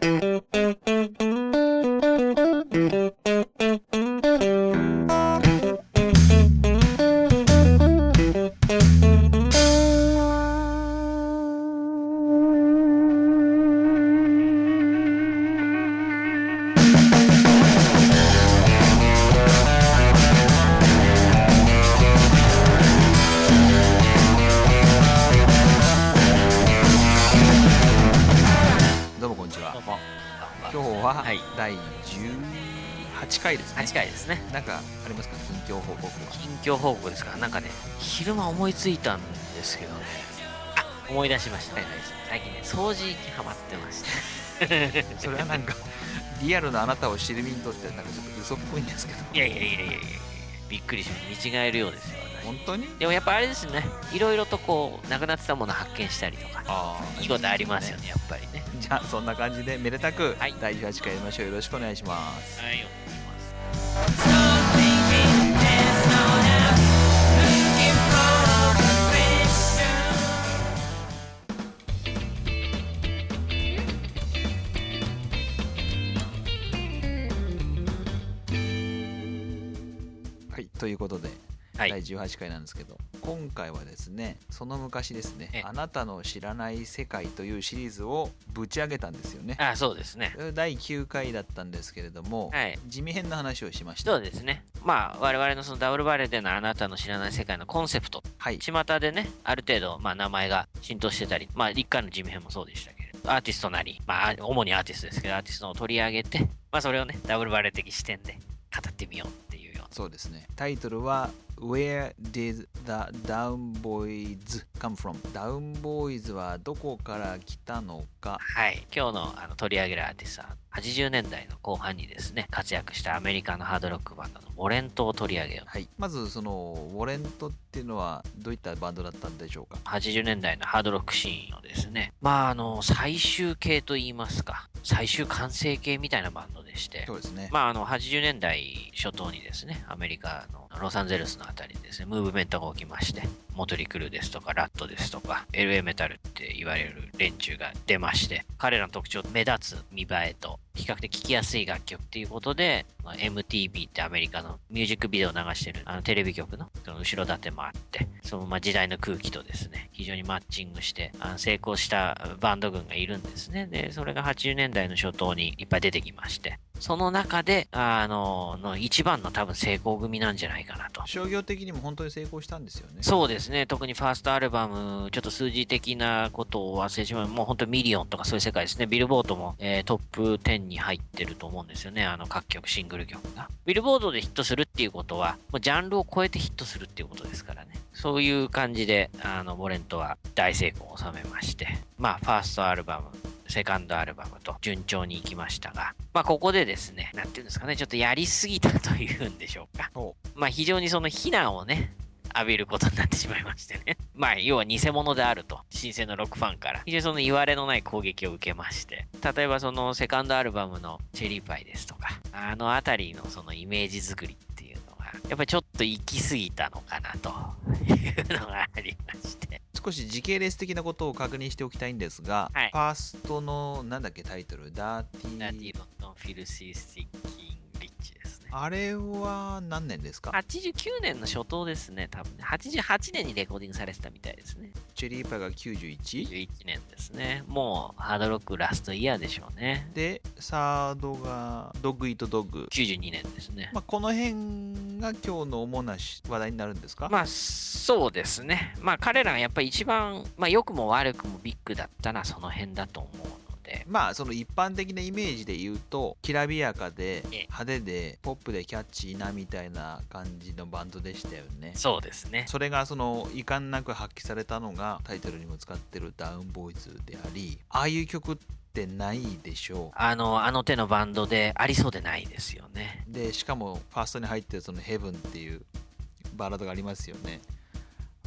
どははい第18回ですね、8回ですね。なんかありますか？近況報告は近況報告ですか？ら、なんかね、昼間思いついたんですけどね。あ思い出しました。最近ね、掃除にハマってまして。それはなんかリアルなあなたを知る身にとってはなんかちょっと嘘っぽいんですけどいやいやいやいやいやびっくりし。見違えるようですよ。私本当に？でもやっぱあれですね、いろいろとこう、なくなってたものを発見したりとか、あいいことありますよね、やっぱりね。じゃあそんな感じでめでたくはい第18回やりましょうよろしくお願いしますはい、お願いします。はいということで、はい。第18回なんですけど今回はですねその昔ですねえ「あなたの知らない世界」というシリーズをぶち上げたんですよね。あ、そうですね。第9回だったんですけれども、はい。地味編の話をしました。そうですね。まあ、我々のそのダブルバレーでのあなたの知らない世界のコンセプトはい。巷でね、ある程度、まあ、名前が浸透してたり、まあ、一回の地味編もそうでしたけれど、アーティストなり、まあ、主にアーティストですけど、アーティストを取り上げて、まあ、それをね、ダブルバレー的視点で語ってみようそうですねタイトルは Where did the Down Boys come from? ダウンボーイズはどこから来たのかな。はい。今日のあの取り上げるアーティストは、80年代の後半にですね、活躍したアメリカのハードロックバンドのモレントを取り上げよう。はい、まずそのウォレントっていうのはどういったバンドだったんでしょうか？80年代のハードロックシーンのですね、まあ、あの、最終形といいますか、最終完成形みたいなバンドでして、そうですね、まあ、あの、80年代初頭にですね、アメリカのロサンゼルスのあたりにですね、ムーブメントが起きまして、モトリクルですとか、ラットですとか、LA メタルって言われる連中が出まして、彼らの特徴、目立つ見栄えと、比較的聴きやすい楽曲っていうことで、まあ MTV ってアメリカのミュージックビデオを流してるあのテレビ局のその後ろ盾もあって、そのま時代の空気とですね、非常にマッチングして、あの成功したバンド群がいるんですね。で、それが80年代の初頭にいっぱい出てきまして、その中で、あの、の一番の多分成功組なんじゃないかなと。商業的にも本当に成功したんですよねそうですね。特にファーストアルバム、ちょっと数字的なことを忘れてしまう。もう本当ミリオンとかそういう世界ですね。ビルボードも、えートップ10に入ってると思うんですよね。あの各曲、シングル曲が。ビルボードでヒットするっていうことは、もうジャンルを超えてヒットするっていうことですからね。そういう感じで、あの、ウォレントは大成功を収めまして、まあ、ファーストアルバム、セカンドアルバムと順調にいきましたが、まあ、ここでですね、なんていうんですかね、ちょっとやりすぎたというんでしょうか。おまあ、非常にその非難をね、浴びることになってしまいましてね。まあ、要は偽物であると、新鮮なロックファンから、非常にその言われのない攻撃を受けまして、例えばそのセカンドアルバムのチェリーパイですとか、あのあたりのそのイメージ作りっていうのが、やっぱりちょっと行き過ぎたのかなというのがありまして。少し時系列的なことを確認しておきたいんですが、はいファーストのなんだっけタイトル？ダーティダーティーーロンドンフィルシースティッキンリッチですね。あれは何年ですか？89年の初頭ですね、多分ね。88年にレコーディングされてたみたいですね。チェリーパイが 91? 11年ですね。もうハードロックラストイヤーでしょうね。でサードがドッグイートドッグ、92年ですね。まあ、この辺が今日の主なし話題になるんですか、まあそうですね。まあ彼らがやっぱり一番、まあ良くも悪くもビッグだったのはその辺だと思うので。まあその一般的なイメージで言うときらびやかでええ派手でポップでキャッチーなみたいな感じのバンドでしたよねそうですね。それがその遺憾なく発揮されたのがタイトルにも使ってるダウンボーイズでありああいう曲ってないでしょあの、あの手のバンドでありそうでないですよね。うでしかもファーストに入ってるそのヘブンっていうバラードがありますよね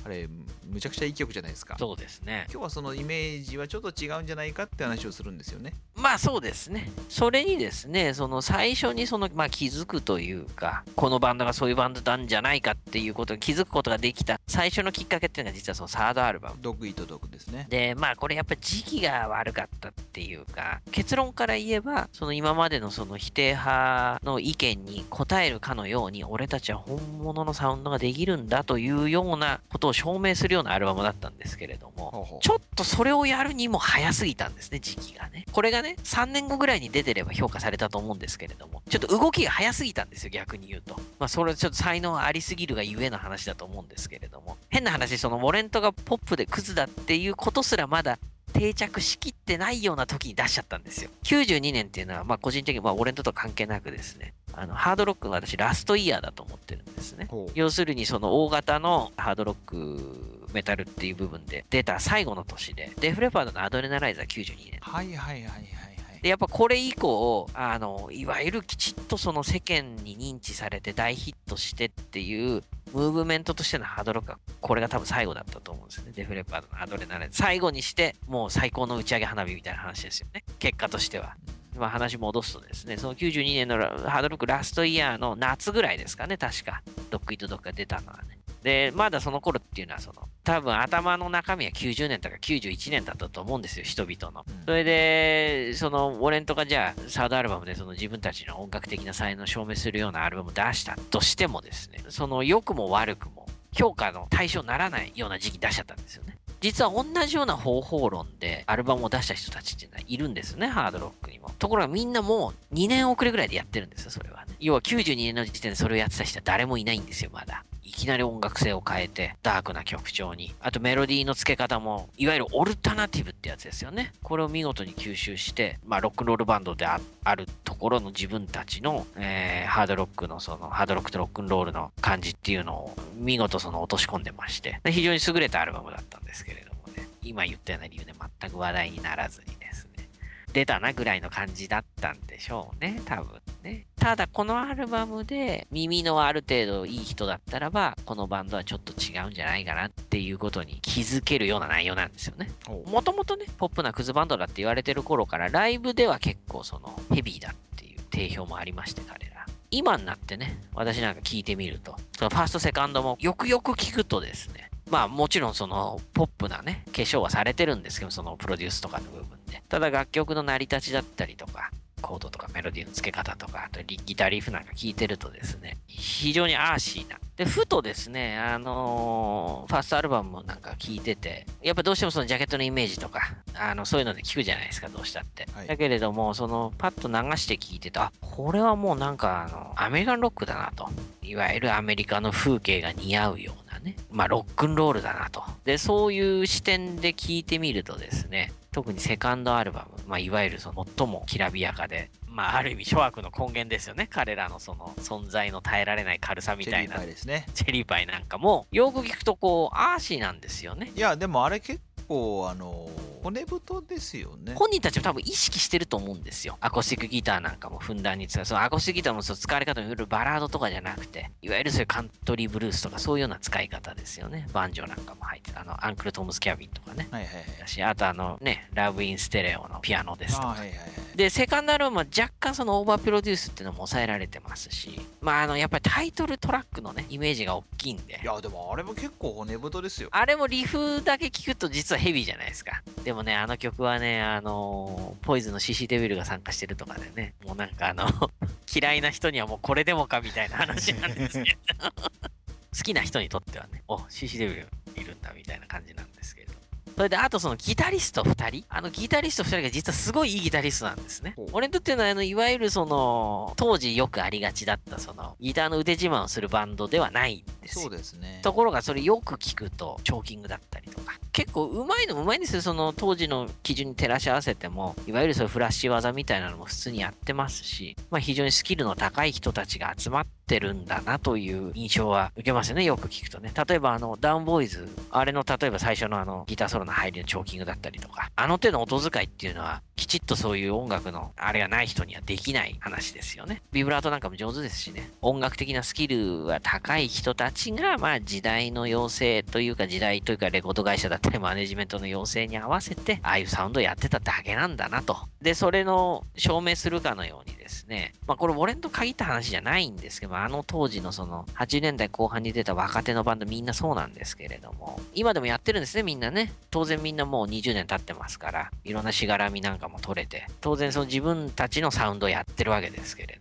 あれむちゃくちゃいい曲じゃないですかそうですね。今日はそのイメージはちょっと違うんじゃないかって話をするんですよねまあそうですね。それにですね、その最初にその、まあ、気づくというか、このバンドがそういうバンドなんじゃないかっていうことに気づくことができた最初のきっかけっていうのが実はそのサードアルバム。ドッグイートドッグですねで、まあこれやっぱり時期が悪かったっていうか、結論から言えば、その今までのその否定派の意見に応えるかのように、俺たちは本物のサウンドができるんだというようなことを証明するようなアルバムだったんですけれども、ちょっとそれをやるにも早すぎたんですね、時期がね。これがね、3年後ぐらいに出てれば評価されたと思うんですけれども、ちょっと動きが早すぎたんですよ、逆に言うと。まあ、それちょっと才能ありすぎるがゆえの話だと思うんですけれども、変な話、そのウォレントがポップでクズだっていうことすらまだ定着しきってないような時に出しちゃったんですよ。92年っていうのは、まあ個人的に、まあウォレントと関係なくですね、あの、ハードロックの私ラストイヤーだと思ってるんですね。要するにその大型のハードロックメタルっていう部分で出た最後の年で、デフレパードのアドレナライザー92年。はいはいはいはいはいで、やっぱこれ以降、あの、いわゆるきちっとその世間に認知されて大ヒットしてっていう、ムーブメントとしてのハードロックは、これが多分最後だったと思うんですよね。デフレパードのアドレナライザー。最後にして、もう最高の打ち上げ花火みたいな話ですよね。結果としては。まあ話戻すとですね、その92年のラハードロックラストイヤーの夏ぐらいですかね、確か。ドッグイートドッグが出たのはね。で、まだその頃っていうのは、その、多分頭の中身は90年とか91年だったと思うんですよ、人々の。それで、その、ウォレントがじゃあ、サードアルバムでその自分たちの音楽的な才能を証明するようなアルバムを出したとしてもですね、その、良くも悪くも、評価の対象にならないような時期に出しちゃったんですよね。実は同じような方法論でアルバムを出した人たちっていうのはいるんですよね、ハードロックにも。ところがみんなもう2年遅れぐらいでやってるんですよ、それはね。要は92年の時点でそれをやってた人は誰もいないんですよ、まだ。いきなり音楽性を変えて、ダークな曲調に。あとメロディーの付け方も、いわゆるオルタナティブってやつですよね。これを見事に吸収して、まあロックンロールバンドであるところの自分たちの、えーハードロックのその、ハードロックとロックンロールの感じっていうのを見事その落とし込んでまして、非常に優れたアルバムだったんですけれどもね、今言ったような理由で全く話題にならずにですね、出たなぐらいの感じだったんでしょうね、多分ね。ただこのアルバムで耳のある程度いい人だったらば、このバンドはちょっと違うんじゃないかなっていうことに気づけるような内容なんですよね。もともとね、ポップなクズバンドだって言われてる頃から、ライブでは結構そのヘビーだっていう定評もありまして、彼ら。今になってね、私なんか聞いてみると、そのファースト、セカンドもよくよく聞くとですね、まあもちろんそのポップなね、化粧はされてるんですけど、そのプロデュースとかの部分で。ただ楽曲の成り立ちだったりとか、コードとかメロディーの付け方とか、あとリギターリーフなんか聞いてるとですね、非常にアーシーな。で、ふとですね、あのーファーストアルバムなんか聞いてて、やっぱどうしてもそのジャケットのイメージとか、あの、そういうので聞くじゃないですか、どうしたって。はいだけれども、その、パッと流して聞いてて、あ、これはもうなんか、あの、アメリカンロックだなと。いわゆるアメリカの風景が似合うようなね、まあ、ロックンロールだなと。で、そういう視点で聞いてみるとですね、特にセカンドアルバム、まあ、いわゆるその最もきらびやかで、まあ、ある意味諸悪の根源ですよね。彼らのその存在の耐えられない軽さみたいなチェリーパイ。ですねチェリーパイなんかも、よく聞くとこう、アーシーなんですよね。いやでもあれ結構あの骨太ですよね本人たちも多分意識してると思うんですよ。アコースティックギターなんかもふんだんに使う。そのアコースティックギターもその使われ方もいろいろバラードとかじゃなくて、いわゆるそういうカントリーブルースとかそういうような使い方ですよね。バンジョーなんかも入ってた。あの、アンクル・トムス・キャビンとかね。はいはいはいあとあのね、ラブ・イン・ステレオのピアノですとか。あはいはいはいで、セカンドアルバムは若干そのオーバープロデュースっていうのも抑えられてますし、まああの、やっぱりタイトルトラックのね、イメージが大きいんでい、やでもあれも結構骨太ですよあれもリフだけ聞くと実はヘビーじゃないですか。でもね、あの曲はね、あのポイズンの CC デビルが参加してるとかでね、もうなんかあの、嫌いな人にはもうこれでもかみたいな話なんですけど、好きな人にとってはね、お、CC デビルいるんだみたいな感じなんですけど。それで、あとそのギタリスト2人？あのギタリスト2人が実はすごいいいギタリストなんですね。俺にとってのあの、いわゆるその、当時よくありがちだったその、ギターの腕自慢をするバンドではないんですよそう。ですねところがそれよく聞くとチョーキングだったりとか結構うまいのもうまいんですよその当時の基準に照らし合わせてもいわゆるそういうフラッシュ技みたいなのも普通にやってますし、まあ、非常にスキルの高い人たちが集まってるんだなという印象は受けますよねよく聞くとね例えばあのダウンボーイズあれの例えば最初のあのギターソロの入りのチョーキングだったりとかあの手の音遣いっていうのはきちっとそういう音楽のあれがない人にはできない話ですよね。ビブラートなんかも上手ですしね。音楽的なスキルは高い人たちが、まあ時代の要請というか時代というかレコード会社だったりマネジメントの要請に合わせて、ああいうサウンドやってただけなんだなと。で、それの証明するかのようにですね、まあこれウォレンと限った話じゃないんですけど、あの当時のその80年代後半に出た若手のバンドみんなそうなんですけれども、今でもやってるんですね、みんなね。当然みんなもう20年経ってますから、いろんなしがらみなんかも取れて、当然その自分たちのサウンドをやってるわけですけれども。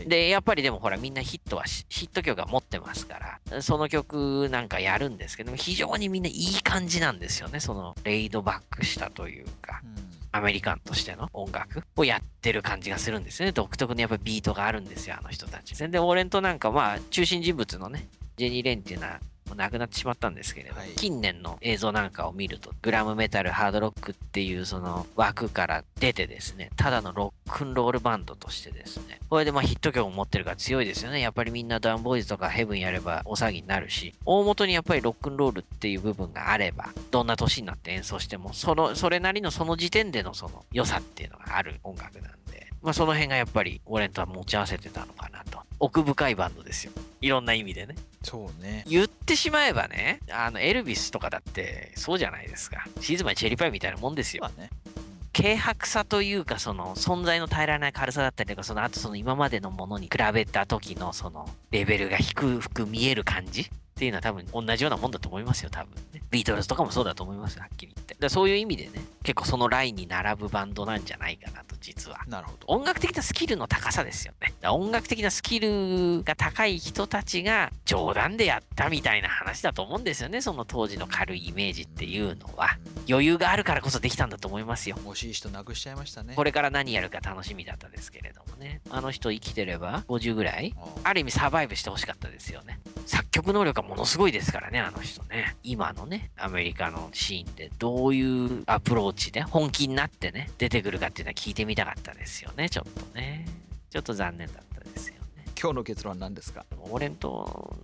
はい、で、やっぱりでもほらみんなヒットはヒット曲は持ってますから、その曲なんかやるんですけども、非常にみんないい感じなんですよね。そのレイドバックしたというか。うんアメリカンとしての音楽をやってる感じがするんですね。独特のやっぱビートがあるんですよ、あの人たち。全然オーレントなんかまあ中心人物のね、ジェニー・レンっていうのはもう亡くなってしまったんですけれど、はい近年の映像なんかを見ると、グラムメタル、ハードロックっていうその枠から出てですね、ただのロックンロールバンドとしてですね、これでまあヒット曲を持ってるから強いですよね。やっぱりみんなダウンボーイズとかヘブンやれば大騒ぎになるし、大元にやっぱりロックンロールっていう部分があれば、どんな年になって演奏しても、その、それなりのその時点でのその良さっていうのがある音楽なんで、まあその辺がやっぱりオレントは持ち合わせてたのかなと。奥深いバンドですよ。いろんな意味でね。そうね言ってしまえばね、あの、エルビスとかだってそうじゃないですか。シーズマンチェリーパイみたいなもんですよま。あね軽薄さというか、その存在の耐えられない軽さだったりとか、そのあとその今までのものに比べた時のそのレベルが低く見える感じっていうのは多分同じようなもんだと思いますよ、多分ね。ビートルズとかもそうだと思いますよ、はっきり言って。だからそういう意味でね、結構そのラインに並ぶバンドなんじゃないかなと、実は。なるほど音楽的なスキルの高さですよね。音楽的なスキルが高い人たちが冗談でやったみたいな話だと思うんですよね。その当時の軽いイメージっていうのは。余裕があるからこそできたんだと思いますよ。惜しい人なくしちゃいましたねこれから何やるか楽しみだったですけれどもね。あの人生きてれば50ぐらいある意味サバイブしてほしかったですよね。作曲能力がものすごいですからね、あの人ね。今のね、アメリカのシーンでどういうアプローチで本気になってね、出てくるかっていうのは聞いてみたかったですよね、ちょっとね。ちょっと残念だったですよね。今日の結論は何ですか？オレント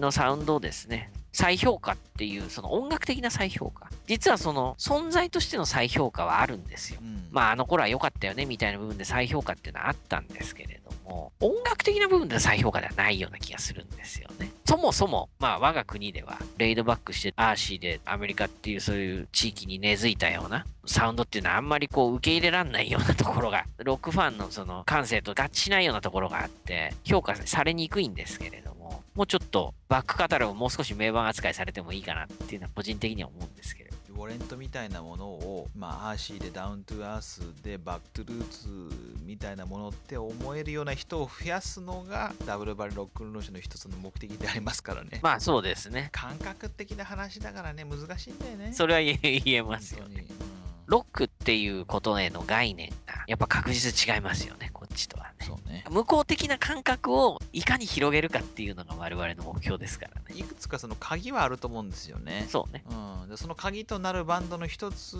のサウンドをですね、再評価っていう、その音楽的な再評価。実はその存在としての再評価はあるんですよ。うんまああの頃は良かったよねみたいな部分で再評価っていうのはあったんですけれども、音楽的な部分での再評価ではないような気がするんですよね。そもそも、まあ我が国では、レイドバックしてアーシーでアメリカっていうそういう地域に根付いたようなサウンドっていうのはあんまりこう受け入れらんないようなところが、ロックファンのその感性と合致しないようなところがあって、評価されにくいんですけれども、もうちょっとバックカタログもう少し名盤扱いされてもいいかなっていうのは個人的には思うんですけれど。ウォレントみたいなものを、まあ、 earthy で down to earth で back to roots みたいなものって思えるような人を増やすのがダブルバリロックンローシの一つの目的でありますからね。まあそうですね。感覚的な話だからね、難しいんだよね。それは言えますよね。ロックっていうことへの概念がやっぱ確実違いますよね、こっちとはね。そうね。向こう的な感覚をいかに広げるかっていうのが我々の目標ですからね。いくつかその鍵はあると思うんですよね。そうね。うん、でその鍵となるバンドの一つ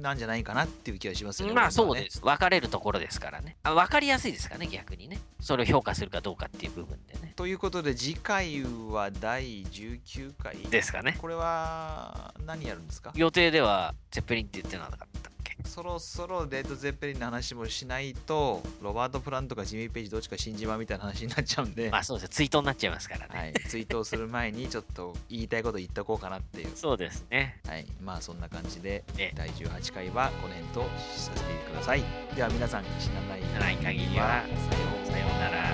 なんじゃないかなっていう気がしますよね。まあそうです。分かれるところですからね。あ分かりやすいですからね、逆にね。それを評価するかどうかっていう部分でね。ということで次回は第19回ですかね。これは何やるんですか？予定では、ゼッペリンって言ってなかったそろそろレッド・ゼッペリンの話もしないとロバート・プラントかジミー・ページどっちか死んじまうみたいな話になっちゃうんで、まあそうです。ツイートになっちゃいますからね。はい、ツイートをする前にちょっと言いたいこと言っとこうかなっていう、そうですね。はい、まあそんな感じでええ第18回はこの辺とさせてくださいでは皆さん死なないない限りは、さようなら。